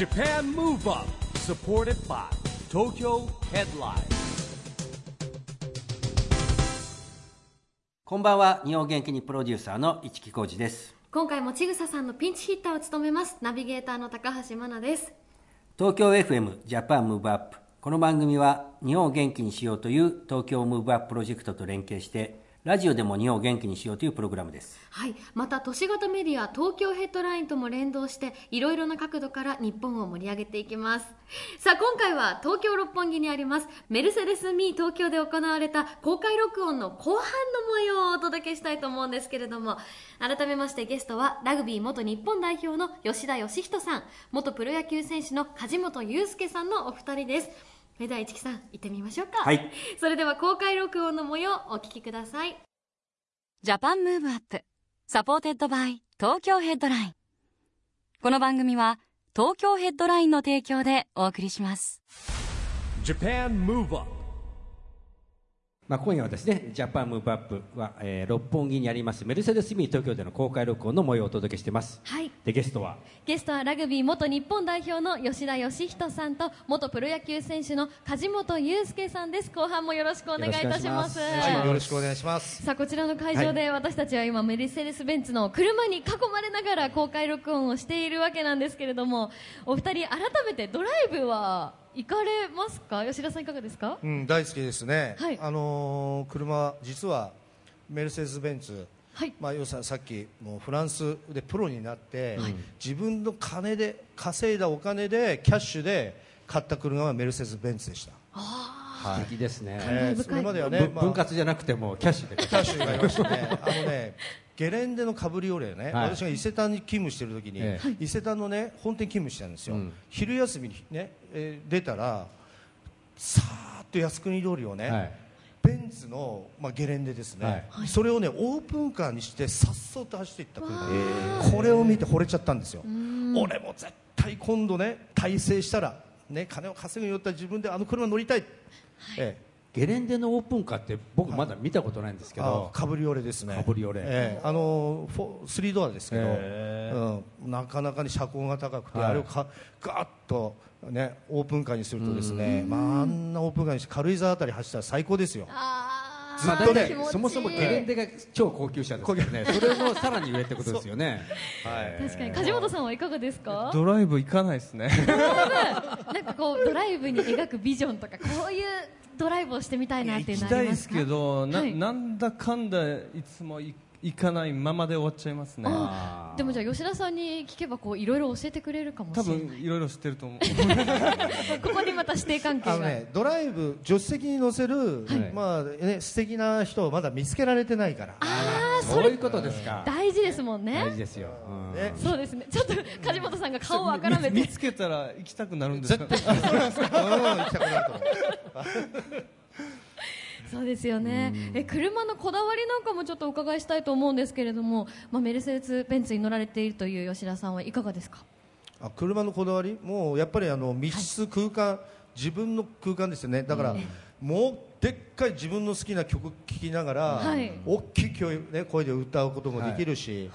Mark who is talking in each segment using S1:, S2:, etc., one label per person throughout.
S1: Japan Move Up supported by Tokyo Headline.
S2: こんばんは。日本元気にプロデューサーの一木広治です。
S3: 今回もちぐささんのピンチヒッターを務めます。ナビゲーターの高橋真奈です。
S2: 東京 FM Japan Move Up この番組は日本を元気にしようという東京ムーブアッププロジェクトと連携してラジオでも日本を元気にしようというプログラムです。
S3: はい。また都市型メディア東京ヘッドラインとも連動していろいろな角度から日本を盛り上げていきます。さあ今回は東京六本木にありますメルセデス・ミー東京で行われた公開録音の後半の模様をお届けしたいと思うんですけれども改めましてゲストはラグビー元日本代表の吉田義人さん元プロ野球選手の梶本勇介さんのお二人です。それでは一木さん行ってみましょうか。
S2: はい。
S3: それでは公開録音の模様お聞きください。
S4: Japan Move Up supported by Tokyo Headline。この番組は東京ヘッドラインの提供でお送りします。
S1: Japan Move Up
S2: まあ、今夜はですねジャパンムーブアップは、えー六本木にありますメルセデス・ミー東京での公開録音の模様をお届けしてます。
S3: はい。
S2: でゲストは？
S3: ゲストはラグビー元日本代表の吉田義人さんと元プロ野球選手の梶本祐介さんです。後半もよろしくお願いいたします。
S2: よろしくお願いします
S5: よろしくお願いします。
S3: さあこちらの会場で私たちは今メルセデス・ベンツの車に囲まれながら公開録音をしているわけなんですけれどもお二人改めてドライブは行かれますか？吉田さんいかがですか？
S5: うん、大好きですね。
S3: はい。
S5: あのー車実はメルセデスベンツ。
S3: はい。
S5: まあ、要するにさっきもうフランスでプロになって、自分の金で稼いだお金でキャッシュで買った車はメルセデスベンツでした。
S2: 素敵ですね、
S5: えーそれまではね、まあ。
S2: ぶ分割じゃなくてもキャッシュで。
S5: キャッシュになりましたね。あのね、ゲレンデのカブリオレね、
S2: はい。
S5: 私が伊勢丹に勤務してる時に、
S2: え
S5: 伊勢丹のね本店勤務してたんですよ。
S2: うん。
S5: 昼休みにね、えー出たらさーっと靖国通りをね。
S2: はい。
S5: ベンツの、まあ、ゲレンデですね、それをねオープンカーにしてさっそうと走っていった車これを見て惚れちゃったんですよ。俺も絶対今度ね大成したら、ね、金を稼ぐようだったら自分であの車乗りたい、ええ
S2: ゲレンデのオープンカーって僕まだ見たことないんですけど、
S5: あカブリオレですね。
S2: カブリオレ。
S5: ええ。あのフォスリードアですけど、
S2: へ
S5: うん、なかなかに車高が高くて、
S2: はい。
S5: あれをかガーッとねオープンカーにするとですね、まああんなオープンカーにして軽井沢あたり走ったら最高ですよ。
S3: あ、
S5: ずっとね
S2: そもそもゲレンデが超高級車ですからね。それのさらに上ってことですよね。はい。
S3: 確かに。梶本さんはいかがですか？
S6: ドライブ行かないですね。
S3: なんかこうドライブに描くビジョンとかこういうドライブをしてみたいなっていう
S6: 行
S3: の
S6: きたいですす
S3: ありまか
S6: けどな,、
S3: はい。
S6: なんだかんだいつもい行かないままで終わっちゃいますね。
S3: あでもじゃあ吉田さんに聞けばこういろいろ教えてくれるかもし
S6: 多
S3: れない。
S6: 分いろいろ知ってると思う。
S3: ここにまた師弟関係が、
S5: あのね、ドライブ助手席に乗せる、
S2: はい。
S5: まあね、素敵な人をまだ見つけられてないから。
S2: そういうことですか。
S3: 大事ですもんね。
S2: 大事ですよ、うん。
S5: ね
S3: そうですね。ちょっと梶本さんが顔をあからめて。
S6: 見つけたら行きたくなるんですか
S5: うん行きたくなると思う
S3: そうですよね。え車のこだわりなんかもちょっとお伺いしたいと思うんですけれども、まあ、メルセデス・ベンツに乗られているという吉田さんはいかがですか？
S5: あ車のこだわり？もうやっぱりあの密室空間、自分の空間ですよね。だから、もうでっかい自分の好きな曲聴きながら、
S3: はい。
S5: 大きい声,、ね、声で歌うこともできるし、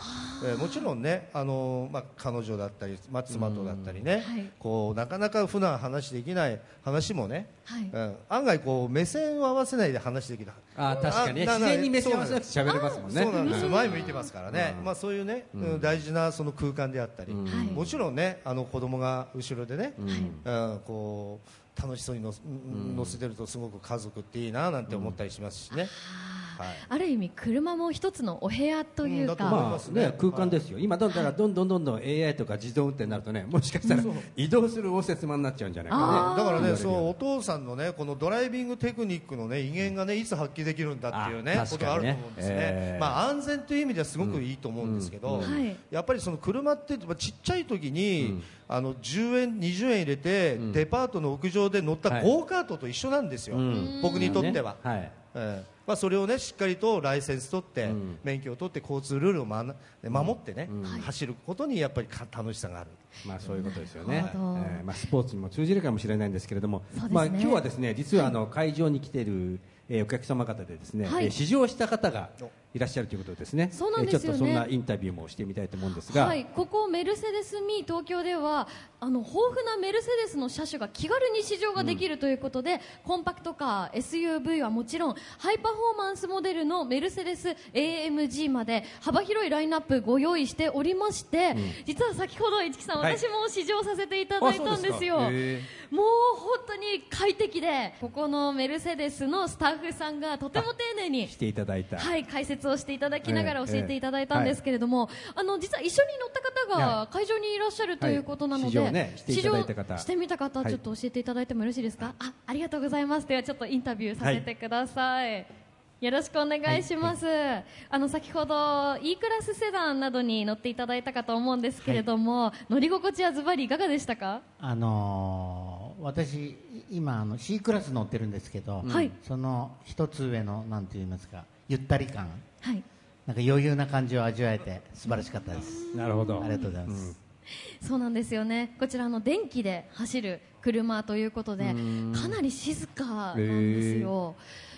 S5: えーもちろんねあの、まあ、彼女だったり、まあ、妻とだったりね、
S3: はい。
S5: こうなかなか普段話できない話もね、
S3: はい。
S5: うん。案外こう目線を合わせないで話できた
S2: あー確かにね。自然に目線合わせなくて喋れますもんね。
S5: そうなんです。よ、前向いてますからね、まあ、そういうね、うん。大事なその空間であったり、
S3: はい。
S5: もちろんね、あの子供が後ろでね、うんこう楽しそうにの乗せてると、すごく家族っていいななんて思ったりしますしね。はい。
S3: ある意味車も一つのお部屋というか、
S2: ま
S5: ね。
S2: ね、空間ですよ、今、だからどんどんどんどん AI とか自動運転になるとね、もしかしたら移動する応接間になっちゃうんじゃないか
S3: あ
S5: だからね、そうお父さんのねこのドライビングテクニックのね威厳がねいつ発揮できるんだっていうね
S2: あ
S5: ことがあると思うんですね。
S2: ええ
S5: まあ安全という意味ではすごくいいと思うんですけど、
S3: はい。
S5: やっぱりその車ってまあちっちゃい時に、あの10円20円入れて、デパートの屋上で乗った
S2: はい。
S5: ゴーカートと一緒なんですよ。
S2: ん。
S5: 僕にとっては。
S2: はい
S5: ええ。まあ、それをねしっかりとライセンス取って、
S2: ん。
S5: 免許を取って交通ルールを、まな守ってね、走ることにやっぱりか楽しさがある。
S2: まあそういうことですよね。
S3: なる、ほど。
S2: えーまあ、スポーツにも通じるかもしれないんですけれども、
S3: ね。
S2: まあ、今日はですね実はあの会場に来ている、えーお客様方でですね、
S3: はい。
S2: えー試乗した方が、いらっしゃるということですね。
S3: そうなんですよね。
S2: えちょっとそんなインタビューもしてみたいと思うんですが、
S3: はい、ここメルセデス・ミー東京ではあの豊富なメルセデスの車種が気軽に試乗ができるということで、コンパクトカー SUV はもちろんハイパフォーマンスモデルのメルセデス AMG まで幅広いラインナップご用意しておりまして、実は先ほど市木さん、
S2: はい。
S3: 私も試乗させていただいたんですよ。もう本当に快適でここのメルセデスのスタッフさんがとても丁寧に
S2: していただいた、
S3: はい、解説をしていただきながら
S2: ええ
S3: 教えていただいたんですけれども、あの実は一緒に乗った方が
S2: は
S3: 会場にいらっしゃるということなので、
S2: はい試乗ねして
S3: みた方、
S2: はい。
S3: ちょっと教えていただいてもよろしいですか、あありがとうございます。ではちょっとインタビューさせてください、よろしくお願いします、あの先ほど E クラスセダンなどに乗っていただいたかと思うんですけれども、乗り心地はズバリいかがでしたか？
S7: あのー私今あの C クラス乗ってるんですけど、
S3: はい。
S7: その一つ上のなんて言いますかゆったり感。
S3: はい。
S7: なんか余裕な感じを味わえて素晴らしかったです。
S2: なるほど。
S7: ありがとうございます、
S3: そうなんですよね。こちらの電気で走る車ということでかなり静かなんですよ、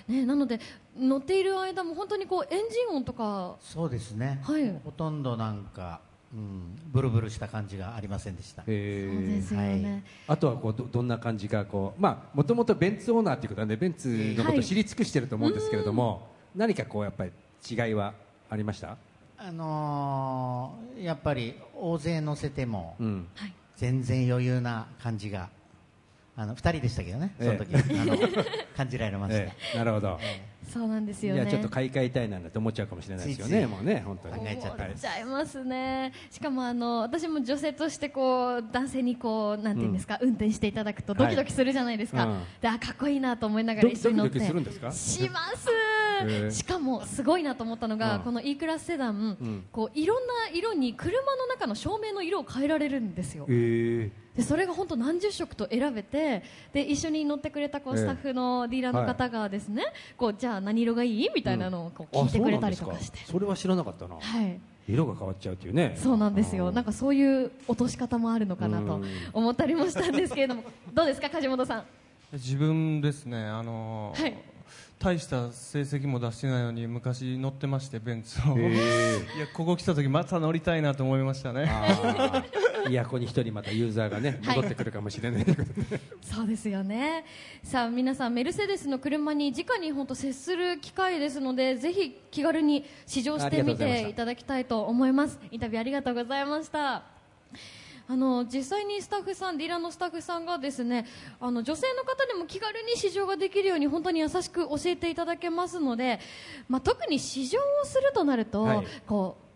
S3: ね、なので乗っている間も本当にこうエンジン音とか。
S7: そうですね、
S3: はい。
S7: ほとんどなんか、うん、ブルブルした感じがありませんでした。
S2: え。
S3: そうですよね、
S2: あとはこうどどんな感じかこうまあもともとベンツオーナーということなんでベンツのことを知り尽くしてると思うんですけれども、何かこうやっぱり違いはありました？
S7: あのーやっぱり大勢乗せても全然余裕な感じがあの2人でしたけどね、その時、
S2: え
S7: あの感じられました、
S2: ええ。なるほど。
S3: そうなんです
S2: じ
S3: よね。
S2: ゃあちょっと買い替えたいなんて思っちゃうかもしれないですよ
S7: ついつい。
S2: ねもうね本当に。
S7: 考えちゃった
S3: 思っちゃいますね。しかもあの私も女性としてこう男性にこうなんていうんですか、運転していただくとドキドキするじゃないですか、
S2: はい。うん。
S3: であかっこいいなと思いながら一緒に乗って。
S2: ドキドキするんですか？
S3: します、しかもすごいなと思ったのが、
S2: うん。
S3: この E クラスセダン、
S2: ん。
S3: こういろんな色に車の中の照明の色を変えられるんですよ。
S2: え
S3: でそれが本当何十色と選べてで一緒に乗ってくれたこう
S2: ええ
S3: スタッフのディーラーの方がですね、こうじゃあ何色がいいみたいなのをこう聞いてくれたりとかして、
S2: それは知らなかったな。
S3: はい。
S2: 色が変わっちゃうっていうね。
S3: そうなんですよ。なん
S2: か
S3: かそういう落とし方もあるのかなと
S2: うん。
S3: 思ったりもしたんですけれども、どうですか梶本さん。
S6: 自分ですね、あのー
S3: はい
S6: 大した成績も出してないのに昔乗ってましてベンツを、
S2: へ
S6: いやここ来た時また乗りたいなと思いましたね。
S2: いやここに一人またユーザーがね
S3: はい。
S2: 戻ってくるかもしれない。とい
S3: そうですよね。さあ皆さんメルセデスの車に直に本当接する機会ですので、ぜひ気軽に試乗してみていただきたいと思います。インタビューありがとうございました。あの実際にスタッフさん、ディーラーのスタッフさんがですねあの女性の方でも気軽に試乗ができるように本当に優しく教えていただけますので、まあ、特に試乗をするとなると、
S2: はい。
S3: こう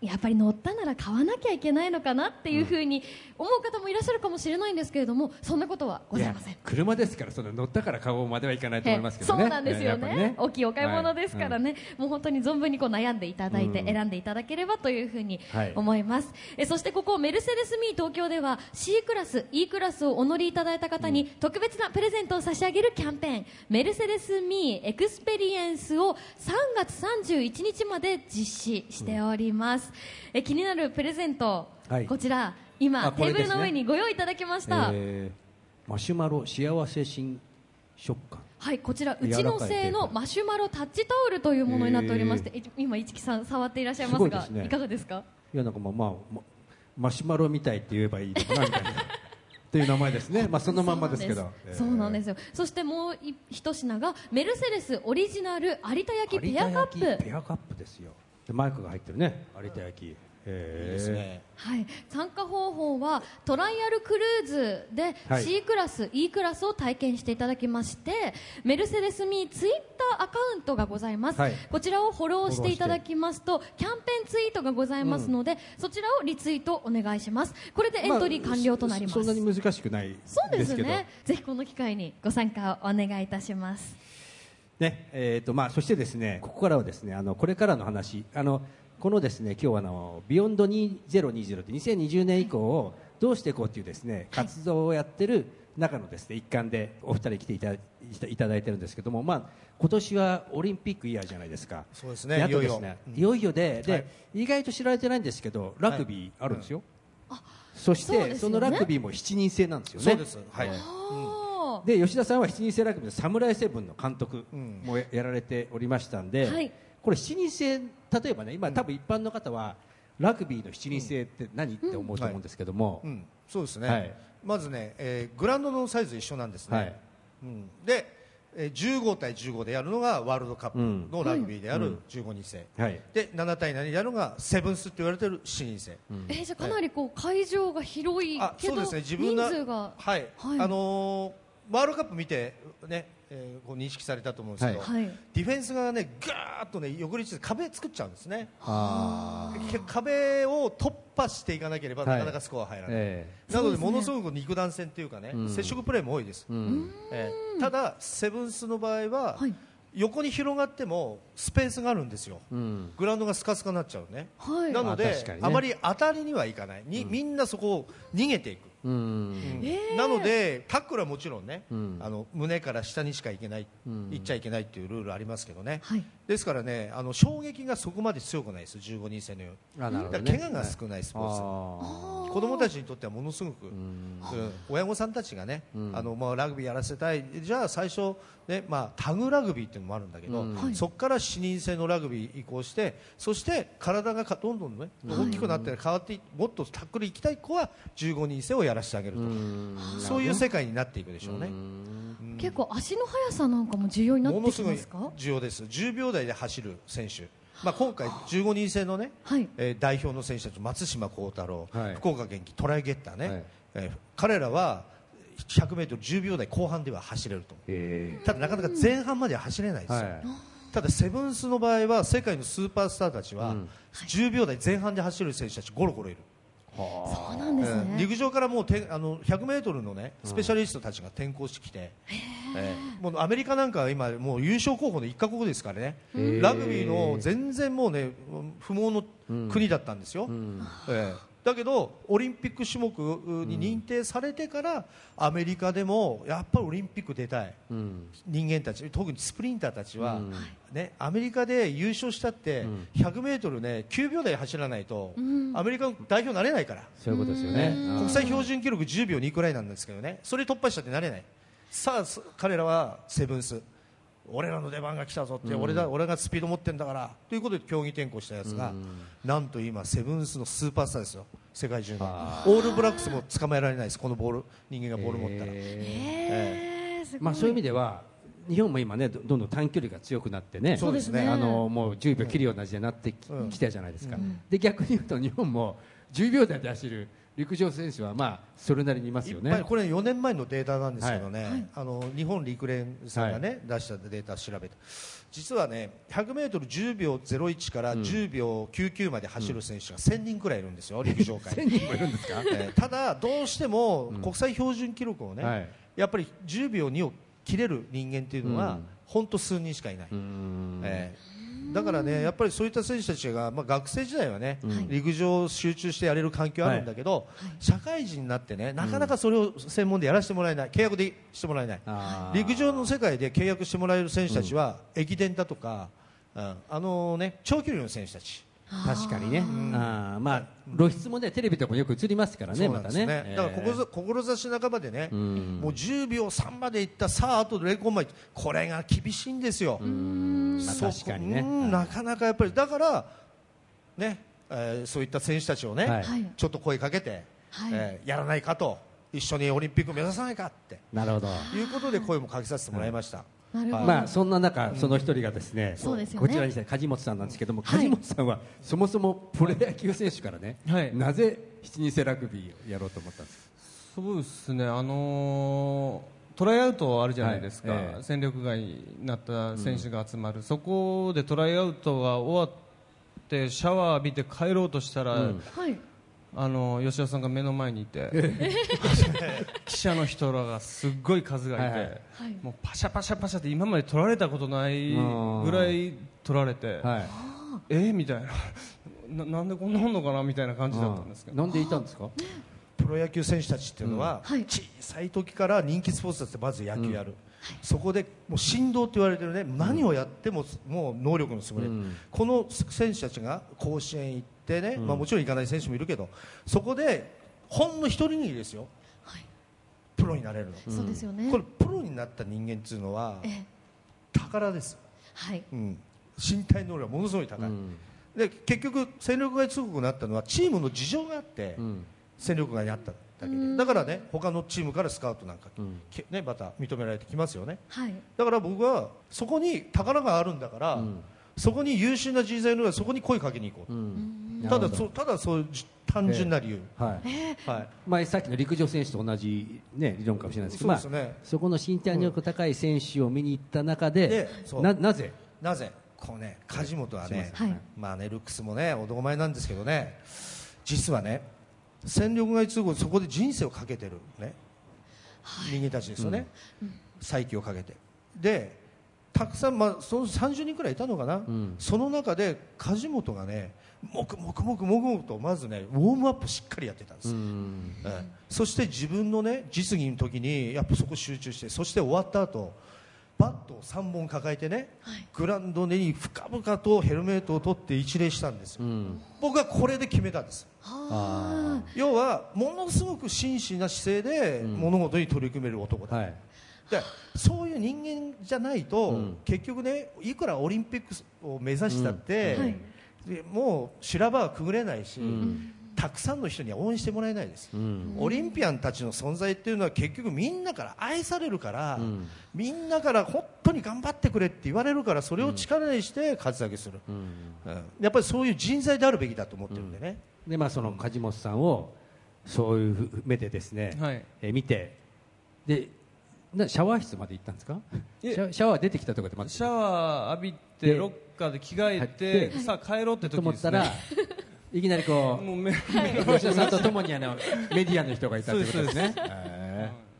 S3: やっぱり乗ったなら買わなきゃいけないのかなっていうふうに思う方もいらっしゃるかもしれないんですけれどもそんなことはございません。
S2: 車ですからその乗ったから買おうまではいかないと思いますけどね。
S3: そうなんですよ。ね
S2: やっぱり
S3: 大きいお買い物ですからね、もう本当に存分にこう悩んでいただいて
S2: うん。
S3: 選んでいただければというふうに
S2: はい
S3: 思います、えそしてここメルセデス・ミー東京では C クラス E クラスをお乗りいただいた方に特別なプレゼントを差し上げるキャンペーン。メルセデス・ミーエクスペリエンスを3月31日まで実施しております、え気になるプレゼント、
S2: はい。
S3: こちら今、
S2: ね。
S3: テーブルの上にご用意いただきました、
S2: えーマシュマロ幸せ新食感。
S3: はい、こちら
S2: 柔らかい
S3: 内の製のマシュマロタッチタオルというものになっておりまして、い今市木さん触っていらっしゃいますが
S2: ね。
S3: いかがですか？
S2: いやなんかまあ、まあ、まマシュマロみたいって言えばいいのかなみたいな。という名前ですね。まあそのまんまですけど。
S3: そうなんです。よ。そしてもうい一品がメルセデスオリジナル有田焼ペアカップ。
S2: ペアカップですよでマイクが入ってるね。有田焼。え
S5: いいですね。
S3: はい、参加方法はトライアルクルーズで
S2: はい。
S3: C クラス、E クラスを体験していただきましてメルセデスミーツイッターアカウントがございます、
S2: はい。
S3: こちらをフォローしていただきますとキャンペーンツイートがございますので、そちらをリツイートお願いします。これでエントリー完了となります、
S2: そそんなに難しくないです
S3: そうです
S2: けど
S3: ね。ぜひこの機会にご参加をお願いいたします
S2: ねえーとまあ、そしてですねここからはですねあのこれからの話あのこのですね今日はあのビヨンド2020って2020年以降をどうしていこうというですね活動をやってる中のですね一環でお二人来ていただいただいてるんですけども、まあ、今年はオリンピックイヤーじゃないですか。
S5: そうですね
S2: であと
S5: いよいよ。
S2: ですね
S5: うん。
S2: いよいよでで、
S5: はい。
S2: 意外と知られてないんですけどラグビーあるんですよ、そし
S3: そうですよね。
S2: てそのラグビーも7人制なんですよね。
S5: そうです。はい
S2: で吉田さんは7人制ラグビーのサムライセブンの監督
S5: うん。
S2: もややられておりましたんで、
S3: はい。
S2: これ7人制例えばね今多分一般の方はラグビーの7人制って何、って思うと思うんですけども、
S5: うん、そうですね、
S2: はい。
S5: まずね、えーグラウンドのサイズ一緒なんですね、
S2: はい。
S5: うん、で、えー15対15でやるのがワールドカップのラグビーである15人制、
S2: はい。
S5: で7対7でやるのがセブンスって言われてる7人制、
S3: えーじゃあかなりこう会場が広いけど
S5: あそうですね。自分が
S3: 人数が。
S5: はい、
S3: はい。
S5: あのーワールドカップ見てね、えーこう認識されたと思うんですけど、
S3: はい。
S5: ディフェンスがねガーッとね横立ちで壁作っちゃうんですね。壁を突破していかなければ
S2: はい。
S5: なかなかスコア入らない、
S2: え
S5: なのでものすごく肉弾戦というかね、
S2: うん。
S5: 接触プレーも多いです、
S2: えうん。
S5: えーただセブンスの場合は、
S3: はい。
S5: 横に広がってもスペースがあるんですよ。
S2: うん。
S5: グラウンドがスカスカになっちゃうね、
S3: はい。
S5: なので
S2: あ確かにね。
S5: あまり当たりにはいかない。に、みんなそこを逃げていく、なのでタックルはもちろんね、
S2: うん。
S5: あの胸から下にしかいけない、
S2: うん。
S5: 行っちゃいけないっていうルールありますけどね、
S3: はい。
S5: ですからねあの衝撃がそこまで強くないです15人制のように。
S2: ね、
S5: から怪我が少ないスポーツ、
S2: あ
S5: 子供たちにとってはものすごく、
S2: ーうん。
S5: うん親御さんたちがね、
S2: うん。
S5: あのまあ、ラグビーやらせたい。じゃあ最初、ねまあ、タグラグビーっていうのもあるんだけど、そこから7人制のラグビー移行してそして体がかどんどん、ね、大きくなって変わっていもっとタックル行きたい子は15人制をやらせてあげると、
S2: うん。
S5: そういう世界になっていくでしょうね。
S3: 結構足の速さなんかも重要になって
S5: ものすごい
S3: きますか
S5: 重要です。10秒台で走る選手、まあ、今回15人制のね、
S3: はい。
S5: えー代表の選手たち松島幸太郎、
S2: はい。
S5: 福岡元気トライゲッターね、
S2: はい。
S5: えー彼らは 100m10 秒台後半では走れると。
S2: え
S5: ただなかなか前半までは走れないですよ、
S2: はい。
S5: ただセブンスの場合は世界のスーパースターたちは
S2: うん。
S5: 10秒台前半で走る選手たちゴロゴロいる、
S3: そうなんです
S5: うん。
S3: ね
S5: 陸上からもうてあの 100m の、ね、スペシャリストたちが転向してきて、えーもうアメリカなんかは今もう優勝候補の一カ国ですからね。ラグビーの全然もうね不毛の国だったんですよ、
S2: うん。
S5: ええだけどオリンピック種目に認定されてから、アメリカでもやっぱりオリンピック出たい。
S2: うん。
S5: 人間たち特にスプリンターたちは、
S2: うん。
S5: ね、アメリカで優勝したって、
S2: うん。
S5: 100m ね9秒台走らないと、
S3: ん。
S5: アメリカの代表になれないから、
S2: そういうことですよね。
S3: うん。
S5: 国際標準記録10秒2くらいなんですけどね。それ突破したってなれない。さあそ彼らはセブンス俺らの出番が来たぞって、
S2: うん。
S5: 俺だ俺がスピード持ってんだからということで競技転向したやつが、なんと今セブンスのスーパースターですよ。世界中の。
S2: あ
S5: オールブラックスも捕まえられないですこのボール。人間がボール持ったら、
S2: まあそういう意味では日本も今ねどどんどん短距離が強くなってね
S5: そうですね。
S2: あのもう10秒切るような時代になってき,、
S5: うん。
S2: たじゃないですか、で逆に言うと日本も10秒台で走る陸上選手はまあそれなりにいます
S5: いっ
S2: よね
S5: ぱいこれ4年前のデータなんですけどね、
S3: はい。
S5: あの日本陸連さんがね、出したデータを調べて実はね 100m10 秒01から10秒99まで走る選手が1000人くらいいるんですよ、陸上界。
S2: 1000
S5: に、
S2: 人もいるんですか？
S5: えーただ、どうしても国際標準記録をね、
S2: はい。
S5: やっぱり10秒2を切れる人間っていうのは、
S2: うん。
S5: 本当数人しかいない。
S2: うん。
S5: えーだからね、やっぱりそういった選手たちが、まあ、学生時代はね、
S2: うん。
S5: 陸上を集中してやれる環境あるんだけど、社会人になってね、なかなかそれを専門でやらせてもらえない、契約でしてもらえない、陸上の世界で契約してもらえる選手たちは、駅伝だとか、うんあのね、長距離の選手たち、
S2: 確かにね、あー。まあ露出もねテレビとかもよく映りますからね
S5: そうなんです
S2: またね。
S5: ね、だからここ
S2: え
S5: 志半ばでね、
S2: ん。
S5: もう10秒3までいった、さあ、あと0コンマ1、これが厳しいんですよ。
S2: ーまあ確かにね。
S5: うんなかなかやっぱりだから、ねえーそういった選手たちをね、
S2: はい。
S3: はい。
S5: ちょっと声かけて、
S3: はい。
S5: えーやらないかと一緒にオリンピック目指さないかって。
S2: なるほど。
S5: いうことで声もかけさせてもらいました、
S3: なるほど、
S2: まあそんな中、その一人がですね、
S3: そうですよね。
S2: こちらに来た梶本さんなんですけども、
S3: はい。
S2: 梶本さんはそもそもプロ野球選手からね、
S6: はい。
S2: なぜ7人制ラグビーをやろうと思ったんですか？
S6: そうですね、あのートライアウトあるじゃないですか、
S2: はい。ええ。
S6: 戦力外になった選手が集まる、そこでトライアウトが終わってシャワー浴びて帰ろうとしたら、
S2: うん
S6: 吉田さんが目の前にいて記者の人らがすっごい数がいて、
S2: はいはい。
S3: はい。
S6: もうパシャパシャパシャって今まで取られたことないぐらい取られて、
S2: はい。
S6: えーみたいな。ななんでこんなもんのかなみたいな感じだったんですけど、
S2: なんでいたんですか？
S5: プロ野球選手たちっていうのは、小さい時から人気スポーツだってまず野球やる、そこでもう振動って言われてるね。何をやってももう能力の優れる、
S2: うん。
S5: この選手たちが甲子園行ってね、まあ、もちろん行かない選手もいるけどそこでほんの一人にですよ。
S3: はい。
S5: プロになれるの、
S3: そうですよね。
S5: これプロになった人間っていうのは
S3: ええ。
S5: 宝です、
S3: はい。
S5: うん、身体能力がものすごい高い、
S2: うん。
S5: で結局戦力外通告になったのはチームの事情があって、
S2: うん。
S5: 戦力外にあっただけで。だからね他のチームからスカウトなんか、
S2: うん。
S5: けね、また認められてきますよね。
S3: はい。
S5: だから僕はそこに宝があるんだから、
S2: うん。
S5: そこに優秀な人材の上そこに声かけに行こう
S2: う
S5: と、
S2: ん。
S5: ただそうただそういうじ単純な理由、
S2: はい。
S5: はい。
S2: まあ、さっきの陸上選手と同じ、ね、理論かもしれないですけど
S5: そうですね。
S2: まあ、そこの身体能力高い選手を見に行った中でななぜ？
S5: なぜ？こうね梶本はね、
S3: はい。
S5: まあねルックスもね男前なんですけどね。実はね戦力外通告そこで人生をかけてるね、人間たちですよね、再起をかけて。でたくさん、まあ、その30人くらいいたのかな、
S2: ん。
S5: その中で梶本がねもくもくとまずねウォームアップしっかりやってたんです。よ、
S2: うん。
S5: ええ。そして自分のね実技の時にやっぱそこ集中してそして終わった後バットを3本抱えてね、グラウンドに深々とヘルメットを取って一礼したんですよ、
S2: うん。
S5: 僕はこれで決めたんです。
S2: あ
S5: 要はものすごく真摯な姿勢で物事に取り組める男だ、
S2: ーはい。
S5: でそういう人間じゃないと、
S2: うん。
S5: 結局ねいくらオリンピックを目指したって、
S3: はい。
S5: でもう修羅場はくぐれないし、
S2: ん
S5: たくさんの人には応援してもらえないです、
S2: うん。
S5: オリンピアンたちの存在っていうのは結局みんなから愛されるから、
S2: ん。
S5: みんなから本当に頑張ってくれって言われるからそれを力にして活躍する、
S2: うん。
S5: うん。やっぱりそういう人材であるべきだと思ってるんでね、
S2: でまあ、その梶本さんをそういう目でですね、
S6: はい。
S2: えー見てでなシャワー室まで行ったんですか？シャシャワー出てきたところで
S6: シャワー浴び
S2: で
S6: てロッカーで着替えて
S2: で
S6: さあ帰ろうって
S2: と
S6: 時ですね。
S2: 思ったら いきなりこ
S6: もうめ
S2: う吉田さんとともにあのメディアの人がいたということですね。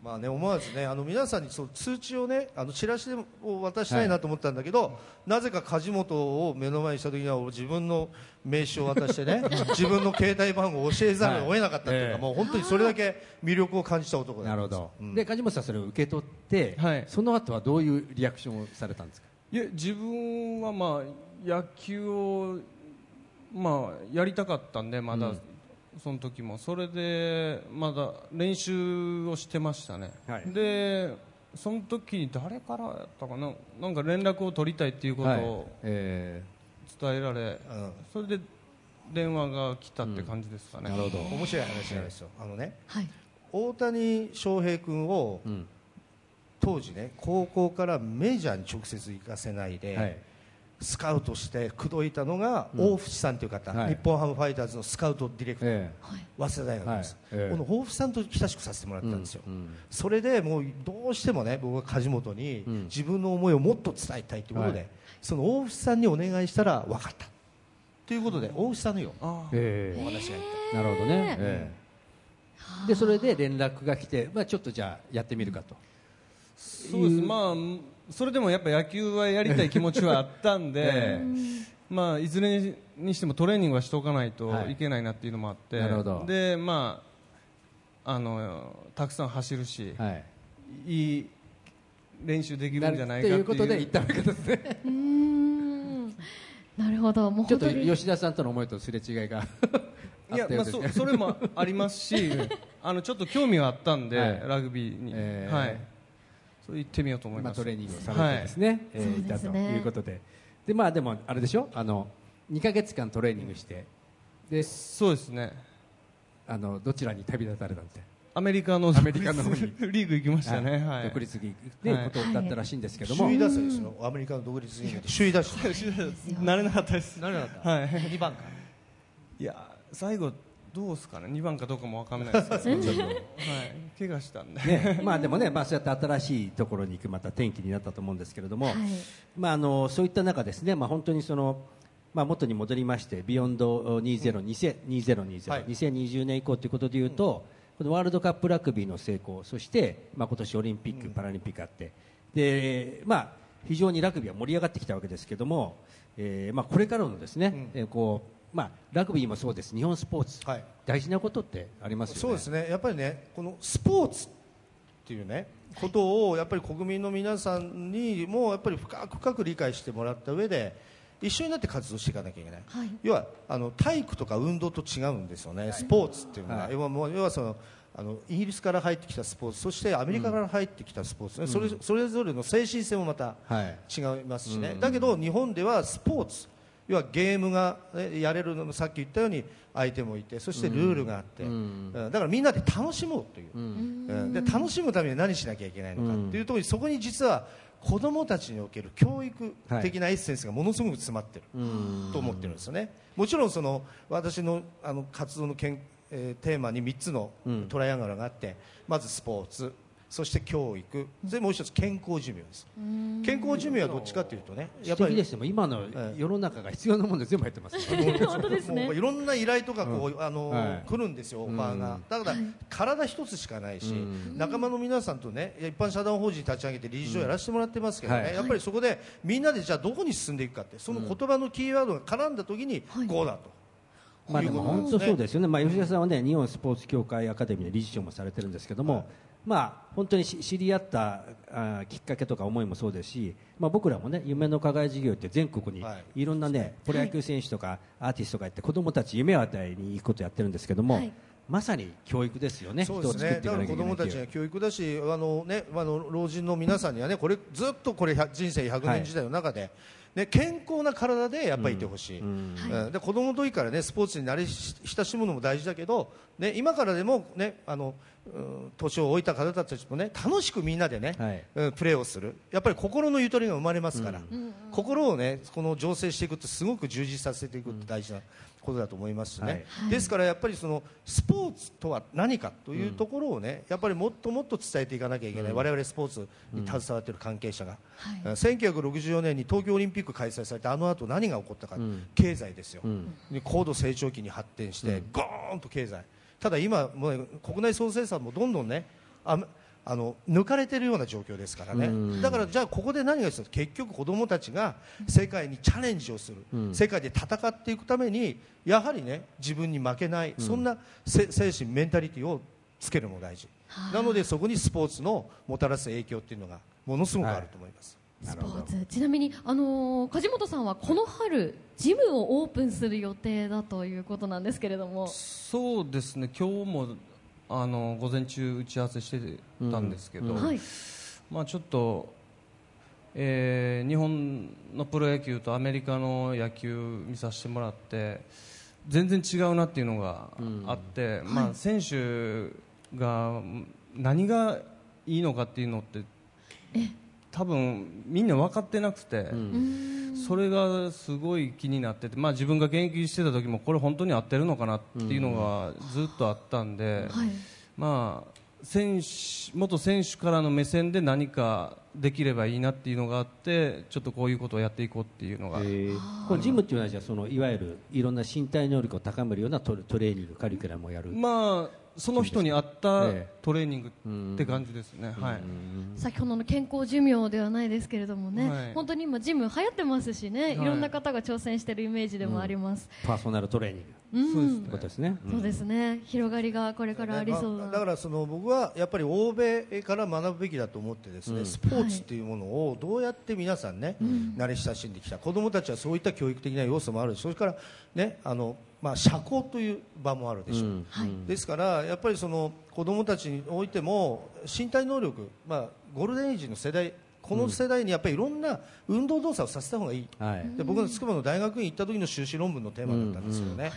S5: まあね、思わずねあの皆さんにそう通知をねあのチラシを渡したいなと思ったんだけど、なぜか梶本を目の前にした時には自分の名刺を渡してね 自分の携帯番号を教えざるを得なかったというか、
S2: はい。ええ
S5: もう本当にそれだけ魅力を感じた男
S2: なるほど、
S5: うん。
S2: で梶本さんそれを受け取って、
S6: はい。
S2: その後はどういうリアクションをされたんですか？
S6: いや自分はまあ野球をまあやりたかったんでまだ、
S2: うん
S6: その時も。それでまだ練習をしてましたね、
S2: はい。
S6: でその時に誰からやったかな？なんか連絡を取りたいっていうこと
S2: はい。
S6: を
S2: え
S6: 伝えられ、
S5: うん。
S6: それで電話が来たって感じですかね、
S2: ーなるほど、
S5: 面白い話なんですよ、あのね。
S3: はい。
S5: 大谷翔平君を
S2: うん
S5: 当時ね高校からメジャーに直接行かせないで、
S2: はい
S5: スカウトして口説いたのが
S2: うん。
S5: 大淵さんという方、
S2: はい。
S5: 日本ハムファイターズのスカウトディレクター、
S2: え
S5: 早稲田大学です、
S2: はい。ええ。
S5: この大淵さんと親しくさせてもら
S2: え
S5: ったんですよ、
S2: うんうん。
S5: それでもうどうしてもね僕は梶本に
S2: うん。
S5: 自分の思いをもっと伝えたいということで、
S2: はい。
S5: その大淵さんにお願いしたら分かった。ということで大淵さんのよ
S6: あ
S2: え
S5: お話がい。った
S2: えなるほどね、ええ。でそれで連絡が来て、まあ、ちょっとじゃあやってみるかと、
S6: そうです。まあそれでもやっぱ野球はやりたい気持ちはあったんで、
S2: え
S6: まあ、いずれにしてもトレーニングはしておかないと
S2: はい。
S6: いけないなっていうのもあって、
S2: なるほど。
S6: でまああのたくさん走るし、
S2: はい。
S6: い、い練習できるんじゃない
S2: と
S6: かっていう
S2: いうことで行ったわけですね。
S3: なるほど。もう
S2: ちょっと吉田さんとの思いとすれ違いが あ
S6: いや、まあ、
S2: ったようですね。
S6: そそれもありますしあのちょっと興味はあったんで、
S2: はい。
S6: ラグビーに、
S2: えー
S6: はい、それ行ってみようと思い
S2: ま
S6: す、
S2: トレーニングをされてですね、えー
S3: そう
S2: いたということで。で、まあ、でもあれでしょ？あの2か月間トレーニングして。で
S6: そうですね。
S2: あのどちらに旅立たれたんで
S6: アメリカの
S2: アメリカの方に。
S6: リーグ行きましたね、はい。
S2: 独立リーグで、
S6: はい。
S2: ことだったらしいんですけども、
S5: 首位打者ですよ。アメリカの独立リーグで。首位打者。
S6: なれなかったです。
S5: なれなかった。
S6: はい。
S5: 2番か。
S6: いや最後どうですかね？2番かどうかもわかんないですけど。ちょっとはい。怪我したんで、
S2: ね。まあ、でもね、まあ、そうやって新しいところに行くまた転機になったと思うんですけれども、
S3: はい。
S2: まあ、あのそういった中ですね、まあ、本当にその、まあ、元に戻りましてビヨンド2020、2020、
S5: はい。
S2: 2020年以降ということでいうと、このワールドカップラグビーの成功そして、まあ、今年オリンピック・パラリンピックあって、でまあ、非常にラグビーは盛り上がってきたわけですけども、えーまあ、これからのですね、えーこうまあ、ラグビーもそうです。日本スポーツ、
S5: はい。
S2: 大事なことってありますよね。
S5: そうですね。やっぱりねこのスポーツっていうねことをやっぱり国民の皆さんにもやっぱり深く深く理解してもらった上で一緒になって活動していかなきゃいけない、
S3: はい。
S5: 要はあの体育とか運動と違うんですよね、スポーツっていうのは、
S2: はい。
S5: 要はもう要はそのあのイギリスから入ってきたスポーツそしてアメリカから入ってきたスポーツ、ねそれそれぞれの精神性もまた
S2: はい。
S5: 違いますしね、だけど日本ではスポーツ要はゲームがねやれるのもさっき言ったように相手もいてそしてルールがあって、うん。だからみんなで楽しもうという、うん。で楽しむために何しなきゃいけないのかっていうところにそこに実は子どもたちにおける教育的なエッセンスがものすごく詰まってると思ってるんですよね。もちろんその私のあの活動のけん、えーテーマに3つのトライアングルがあって、まずスポーツそして教育それもう一つ健康寿命です。健康寿命はどっちかというとねやっぱり
S2: ですねもう今の世の中が必要なもの全部入ってます。ね。
S3: 本当ですね。
S5: もういろんな依頼とかこう、あの
S2: はい。
S5: 来るんですよ、オファーが、だから、体一つしかないし、仲間の皆さんとね一般社団法人立ち上げて理事長やらせてもらってますけどね、
S2: はい。
S5: やっぱりそこでみんなでじゃあどこに進んでいくかってその言葉のキーワードが絡んだ時にこうだと。
S2: まあでも本当そうですよね、まあ、吉田さんはね日本スポーツ協会アカデミーの理事長もされてるんですけども、まあ、本当にし知り合ったあーきっかけとか思いもそうですし、まあ、僕らもね夢の課外事業って全国に
S5: はい。
S2: いろんなねプロ野球選手とかアーティストがいて子どもたち夢を与えに行くことをやってるんですけども、
S3: はい。
S2: まさに教育ですよね、
S5: そうですね。だから子供たちには教育だしあの、ね、あの老人の皆さんにはねこれずっとこれ100人生100年時代の中で、ね、健康な体でやっぱりいてほしい、うん。で子供の時からねスポーツに慣れ親しむのも大事だけど、ね、今からでも、ね、あのうん年を置いた方たちもね楽しくみんなでね、
S2: はい。
S5: うんプレーをする。やっぱり心のゆとりが生まれますから、心をねこの醸成していくってすごく充実させていくって大事なことだと思いますしね、
S2: はい。
S5: ですからやっぱりそのスポーツとは何かというところをね、やっぱりもっともっと伝えていかなきゃいけない、我々スポーツに携わっている関係者が、うん。1964年に東京オリンピック開催されてあの後何が起こったか、経済ですよ、で高度成長期に発展して、ゴーンと経済ただ今もう国内総生産もどんどんねああの抜かれているような状況ですからね、だからじゃあここで何が必要か。結局子どもたちが世界にチャレンジをする、世界で戦っていくためにやはりね自分に負けない、そんなせ精神メンタリティをつけるのも大事、なのでそこにスポーツのもたらす影響っていうのがものすごくあると思います。
S3: スポーツ。ちなみに、あのー梶本さんはこの春ジムをオープンする予定だということなんですけれども。
S6: そうですね。今日もあの午前中打ち合わせしてたんですけど、
S3: はい。
S6: まあ、ちょっと、えー日本のプロ野球とアメリカの野球見させてもらって全然違うなっていうのがあって、まあ、選手が何がいいのかっていうのって多分みんな分かってなくて、それがすごい気になってて、まあ、自分が現役してた時もこれ本当に合ってるのかなっていうのがずっとあったんで。
S3: はい。
S6: まあ、選手元選手からの目線で何かできればいいなっていうのがあってちょっとこういうことをやっていこうっていうのが、
S2: このジムっていうのはじゃあそのいわゆるいろんな身体能力を高めるようなトレトレーニングカリキュラムをやる、
S6: まあその人に合った
S2: ええ
S6: トレーニングって感じですね、はい、
S3: 先ほどの健康寿命ではないですけれどもね、
S6: はい。
S3: 本当に今ジム流行ってますしね、い、ろんな方が挑戦してるイメージでもあります、
S2: パーソナルトレーニング。
S3: うん
S6: そうですね
S2: ってことですね、
S3: そうですね。広がりがこれからありそう。
S5: だからその僕はやっぱり欧米から学ぶべきだと思ってですね、スポーツっていうものをどうやって皆さんね、慣れ親しんできた子どもたちはそういった教育的な要素もあるしそれからねあのまあ社交という場もあるでしょう、ですからやっぱりその子どもたちにおいても身体能力まあゴールデンエイジの世代この世代にやっぱりいろんな運動動作をさせた方がいい、
S2: はい。
S5: で僕の筑波の大学院行った時の修士論文のテーマだったんですよね、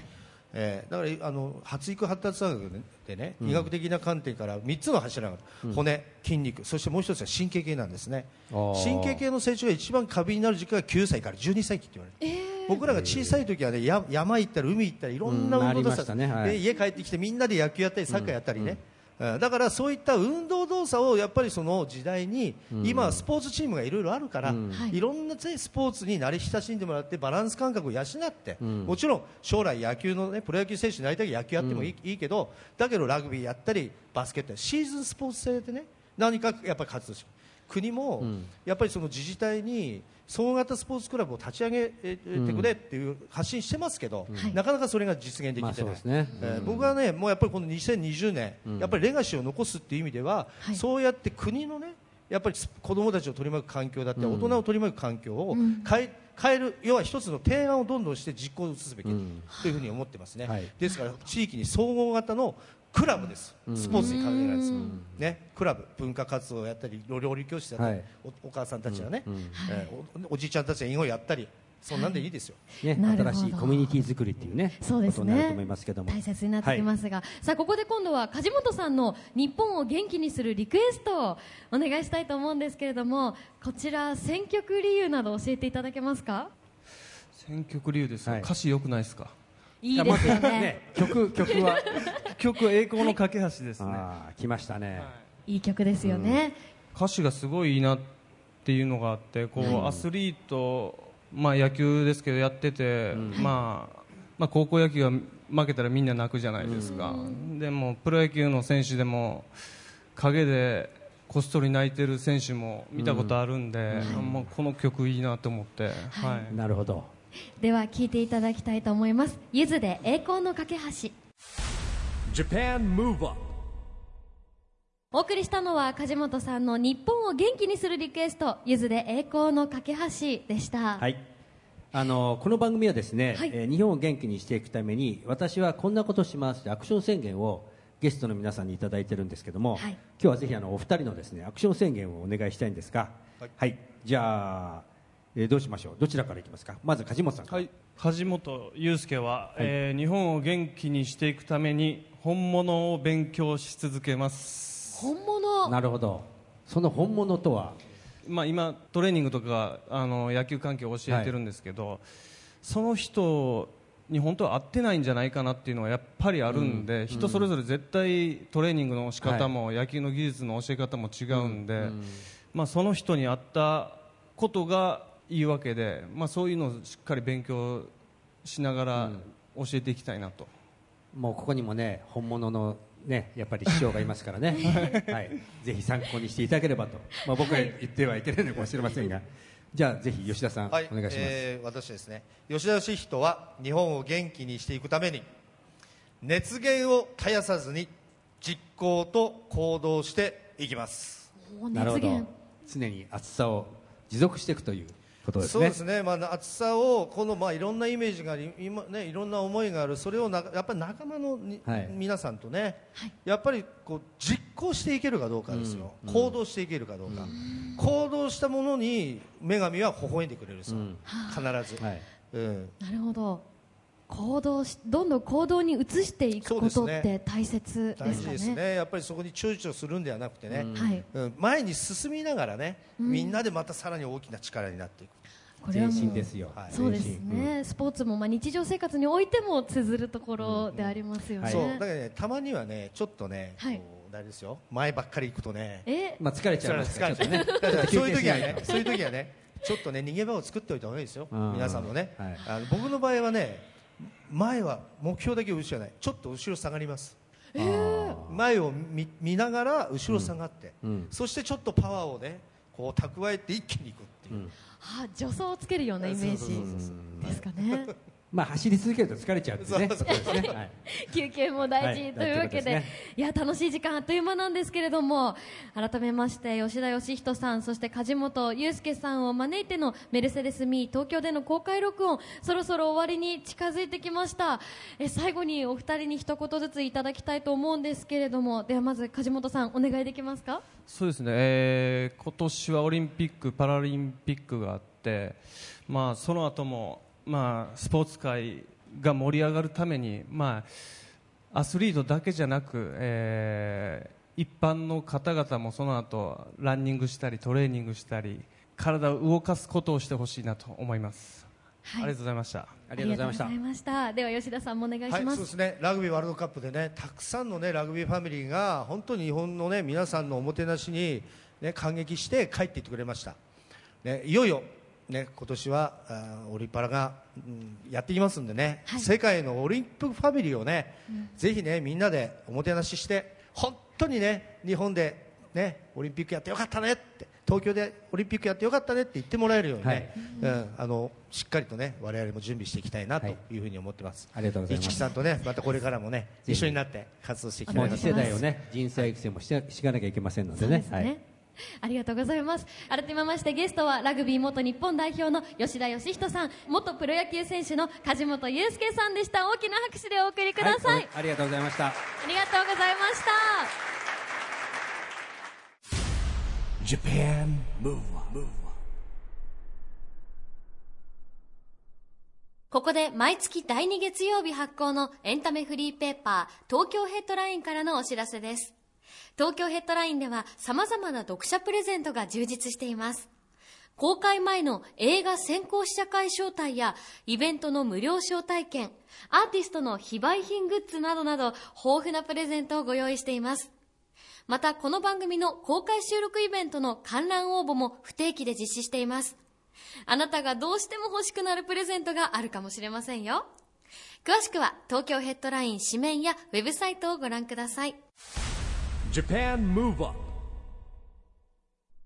S5: えーだからあの発育発達学でね、医学的な観点から3つの柱がある、骨、筋肉そしてもう一つは神経系なんですね。神経系の成長が一番過敏になる時期が9歳から12歳期って言われる、僕らが小さい時はねや山行ったり海行ったりいろんな
S2: うん
S5: 運動動
S2: ありました
S5: 作、
S2: ねはい。
S5: で家帰ってきてみんなで野球やったりサッカーやったりね、うんだからそういった運動動作をやっぱりその時代に、今はスポーツチームがいろいろあるから、い。ろんなねスポーツに慣れ親しんでもらってバランス感覚を養って、もちろん将来野球のねプロ野球選手になりたいけど野球やってもいい,、いいけどだけどラグビーやったりバスケットやシーズンスポーツ制でね何かやっぱり活動して国も、やっぱりその自治体に総合型スポーツクラブを立ち上げてくれっていう発信してますけど、なかなかそれが実現で
S2: まあ
S5: きてない、
S2: ね。
S5: えー僕はねもうやっぱりこの2020年、やっぱりレガシーを残すっていう意味では、
S3: はい。
S5: そうやって国のねやっぱり子どもたちを取り巻く環境だって、大人を取り巻く環境を変え変える要は一つの提案をどんどんして実行に移すべきというふうに思ってますね、
S2: はい。
S5: ですから地域に総合型のクラブです、スポーツに関係ないです、ね、クラブ文化活動をやったり料理教室やったり、
S2: はい。
S5: おお母さんたちがね、えーおおじいちゃんたちが囲碁やったりそんなんでいいですよ、
S2: ね、新しいコミュニティ作りっていうね
S3: そうです
S2: ことになると
S3: ね
S2: 思いますけども。
S3: 大切になってきますが、さあここで今度は梶本さんの日本を元気にするリクエストをお願いしたいと思うんですけれどもこちら選曲理由など教えていただけますか？
S6: 選曲理由ですよ、
S2: はい。
S6: 歌詞良くないですか？
S3: いいですよね。
S2: ね曲曲は。
S6: 曲栄光の架け橋ですね、
S2: 来ましたね、
S3: い。い曲ですよね、
S6: 歌詞がすごいいいなっていうのがあってこう、アスリート、まあ、野球ですけどやってて、まあまあ、高校野球が負けたらみんな泣くじゃないですか、でもプロ野球の選手でも陰でこっそり泣いてる選手も見たことあるんで、もうこの曲いいなと思って、はい。
S2: なるほど
S3: では聴いていただきたいと思います。ゆずで栄光の架け橋。
S1: Japan Move Up.
S3: お送りしたのは梶本さんの日本を元気にするリクエストゆずで栄光の架け橋でした、
S2: はい。あのこの番組はですね、
S3: はい。
S2: えー日本を元気にしていくために私はこんなことしますとアクション宣言をゲストの皆さんにいただいてるんですけども、
S3: はい。
S2: 今日はぜひあのお二人のですねアクション宣言をお願いしたいんですが、はい、じゃあ、えーどうしましょう？どちらからいきますか？まず梶本さんから。
S6: はい、梶本祐介は、えー日本を元気にしていくために本物を勉強し続けます、
S3: 本物？
S2: なるほど。その本物とは？
S6: まあ、今トレーニングとかあの野球関係を教えてるんですけど、その人に本当は合ってないんじゃないかなっていうのはやっぱりあるんで、人それぞれ絶対トレーニングの仕方も、野球の技術の教え方も違うんで、まあ、その人に合ったことがいいわけで、まあ、そういうのをしっかり勉強しながら教えていきたいなと。
S2: もうここにもね本物のねやっぱり師匠がいますからね、はい、ぜひ参考にしていただければと、まあ、僕は言ってはいけないのかもしれませんが、じゃあぜひ吉田さん、
S5: はい、
S2: お願いします、
S5: えー私ですね。吉田義人は日本を元気にしていくために熱源を絶やさずに実行と行動していきます。
S3: お
S2: なるほど。常に暑さを持続していくということですね。
S5: そうですね、まあ、暑さをこの、まあ、いろんなイメージがあり今、ね、いろんな思いがある。それをなやっぱり仲間のに、
S2: はい。
S5: 皆さんとね、やっぱりこう実行していけるかどうかですよ、行動していけるかどうか、行動したものに女神は微笑んでくれるん。ですよ、必ず、
S2: はい。
S5: うん、
S3: なるほど行動しどんどん行動に移していくことって大切
S5: 大
S3: ですかね？
S5: 事ですね。やっぱりそこに躊躇するんではなくてね、
S3: はい。
S5: うん。前に進みながらね、みんなでまたさらに大きな力になっていく。
S2: 全
S3: これはも
S2: ですよ、
S5: はい。
S3: そうです
S2: 全身
S3: ね、スポーツもまあ日常生活においても綴るところでありますよね、
S5: そう。だからねたまにはねちょっとね、
S3: はい。
S5: こうあれですよ。前ばっかり行くとね。
S3: え？
S2: まあ、疲れちゃいますから
S5: 疲れ
S2: ね
S5: そういう時はねそういう時はねちょっとね逃げ場を作っておいた方がいいですよ。
S2: うん
S5: 皆さんもね、
S2: はい。
S5: あの僕の場合はね前は目標だけ後ろじゃない。ちょっと後ろ下がります。前を見見ながら後ろ下がって、
S2: うん。
S5: そしてちょっとパワーをねこう蓄えて一気にいくっていう、
S3: あ助走をつけるようなイメージですかね
S2: まあ走り続けると疲れちゃうんですね。
S5: そうそう。
S2: ですね、はい。
S3: 休憩も大事、
S2: はい
S3: というわけで。
S2: 大事なことですね。
S3: いや楽しい時間あっという間なんですけれども改めまして吉田義人さんそして梶本裕介さんを招いてのメルセデス・ミー東京での公開録音そろそろ終わりに近づいてきました。え最後にお二人に一言ずついただきたいと思うんですけれどもではまず梶本さんお願いできますか？
S6: そうですね、えー今年はオリンピック・パラリンピックがあって、まあ、その後も、まあ、スポーツ界が盛り上がるために、まあ、アスリートだけじゃなく、えー一般の方々もその後ランニングしたりトレーニングしたり体を動かすことをしてほしいなと思います、
S3: はい。
S6: ありがとうございました。
S2: ありがとうございました。
S3: では吉田さんもお願いし
S5: はい、
S3: ます、
S5: そうですね。ラグビーワールドカップでね、たくさんのねラグビーファミリーが本当に日本のね皆さんのおもてなしにね感激して帰っていってくれました。ね、いよいよね今年はあーオリパラが、うんやってきますんでね、
S3: はい。
S5: 世界のオリンピックファミリーをね、ぜひねみんなでおもてなしして本当にね日本でねオリンピックやってよかったねって。東京でオリンピックやってよかったねって言ってもらえるようにね、うん、あのしっかりとね我々も準備していきたいなとい。うふうに思ってます。
S2: ありがとうございます。
S5: 一木さんとねまたこれからもね一緒になって活動していきたいなと。
S2: 次世代をね人材育成もしてしかなきゃいけませんのでね。
S3: そうですね。
S2: はい、
S3: ありがとうございます。改めましてゲストはラグビー元日本代表の吉田義人さん元プロ野球選手の梶本裕介さんでした。大きな拍手でお送りください、
S2: はい、ありがとうございました。あ
S3: りがとうございました。
S1: Japan Move Up
S3: ここで毎月第2月曜日発行のエンタメフリーペーパー東京ヘッドラインからのお知らせです東京ヘッドラインでは様々な読者プレゼントが充実しています公開前の映画先行試写会招待やイベントの無料招待券、アーティストの非売品グッズなどなど豊富なプレゼントをご用意しています。またこの番組の公開収録イベントの観覧応募も不定期で実施しています。あなたがどうしても欲しくなるプレゼントがあるかもしれませんよ。詳しくは東京ヘッドライン紙面やウェブサイトをご覧ください。
S1: Japan Move Up.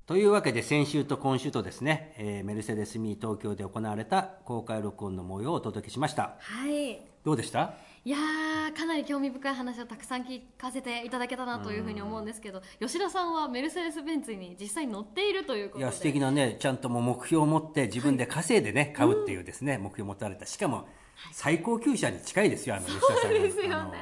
S2: というわけで先週と今週とですね、えーメルセデス・ミー東京で行われた公開録音の模様をお届けしました。
S3: はい。
S2: どうでした？
S3: いやーかなり興味深い話をたくさん聞かせていただけたなというふうに思うんですけど吉田さんはメルセデス・ベンツに実際に乗っているということで。
S2: いや素敵なねちゃんともう目標を持って自分で稼いでね、買うっていうですね、目標を持たれた。しかも最高級車に近いですよあの吉田さん
S3: ですよね。
S2: あの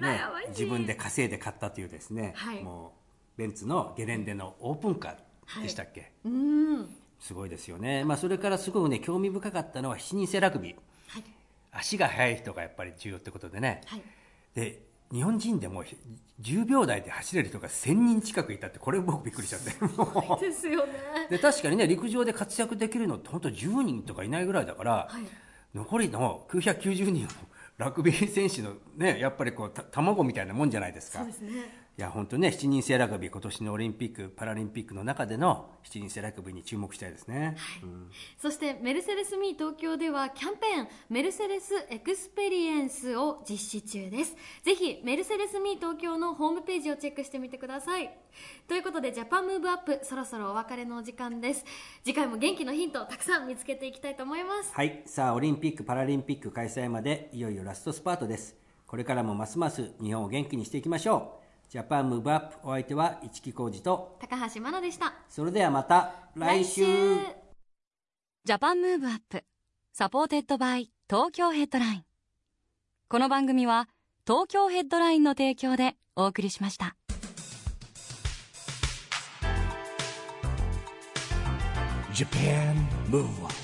S3: 羨ましい、
S2: 自分で稼いで買ったというですね、
S3: はい。
S2: もうベンツのゲレンデのオープンカーでしたっけ、
S3: うん。
S2: すごいですよね、まあ、それからすごくね興味深かったのは7人制ラグビー、
S3: はい。
S2: 足が速い人がやっぱり重要ってことでね、
S3: はい。
S2: で日本人でも10秒台で走れる人が1000人近くいたってこれ僕びっくりしちゃって。
S3: ですよね。
S2: で確かにね陸上で活躍できるのって本当10人とかいないぐらいだから、
S3: はい
S2: 残りの990人のラグビー選手のねやっぱりこう卵みたいなもんじゃないですか。
S3: そうですね。
S2: いや本当ね7人制ラグビー今年のオリンピック・パラリンピックの中での7人制ラグビーに注目したいですね、うん。
S3: そしてメルセデス・ミー東京ではキャンペーンメルセデス・エクスペリエンスを実施中です。ぜひメルセデス・ミー東京のホームページをチェックしてみてください。ということで Japan Move Up そろそろお別れのお時間です。次回も元気のヒントをたくさん見つけていきたいと思います。
S2: はい。さあオリンピック・パラリンピック開催までいよいよラストスパートです。これからもますます日本を元気にしていきましょうジャパンムーブアップお相手は市木浩二と
S3: 高橋真奈でした。
S2: それではまた来週。
S4: Japan Move Up supported by 東京ヘッドライン。この番組は東京ヘッドラインの提供でお送りしました。
S1: Japan Move Up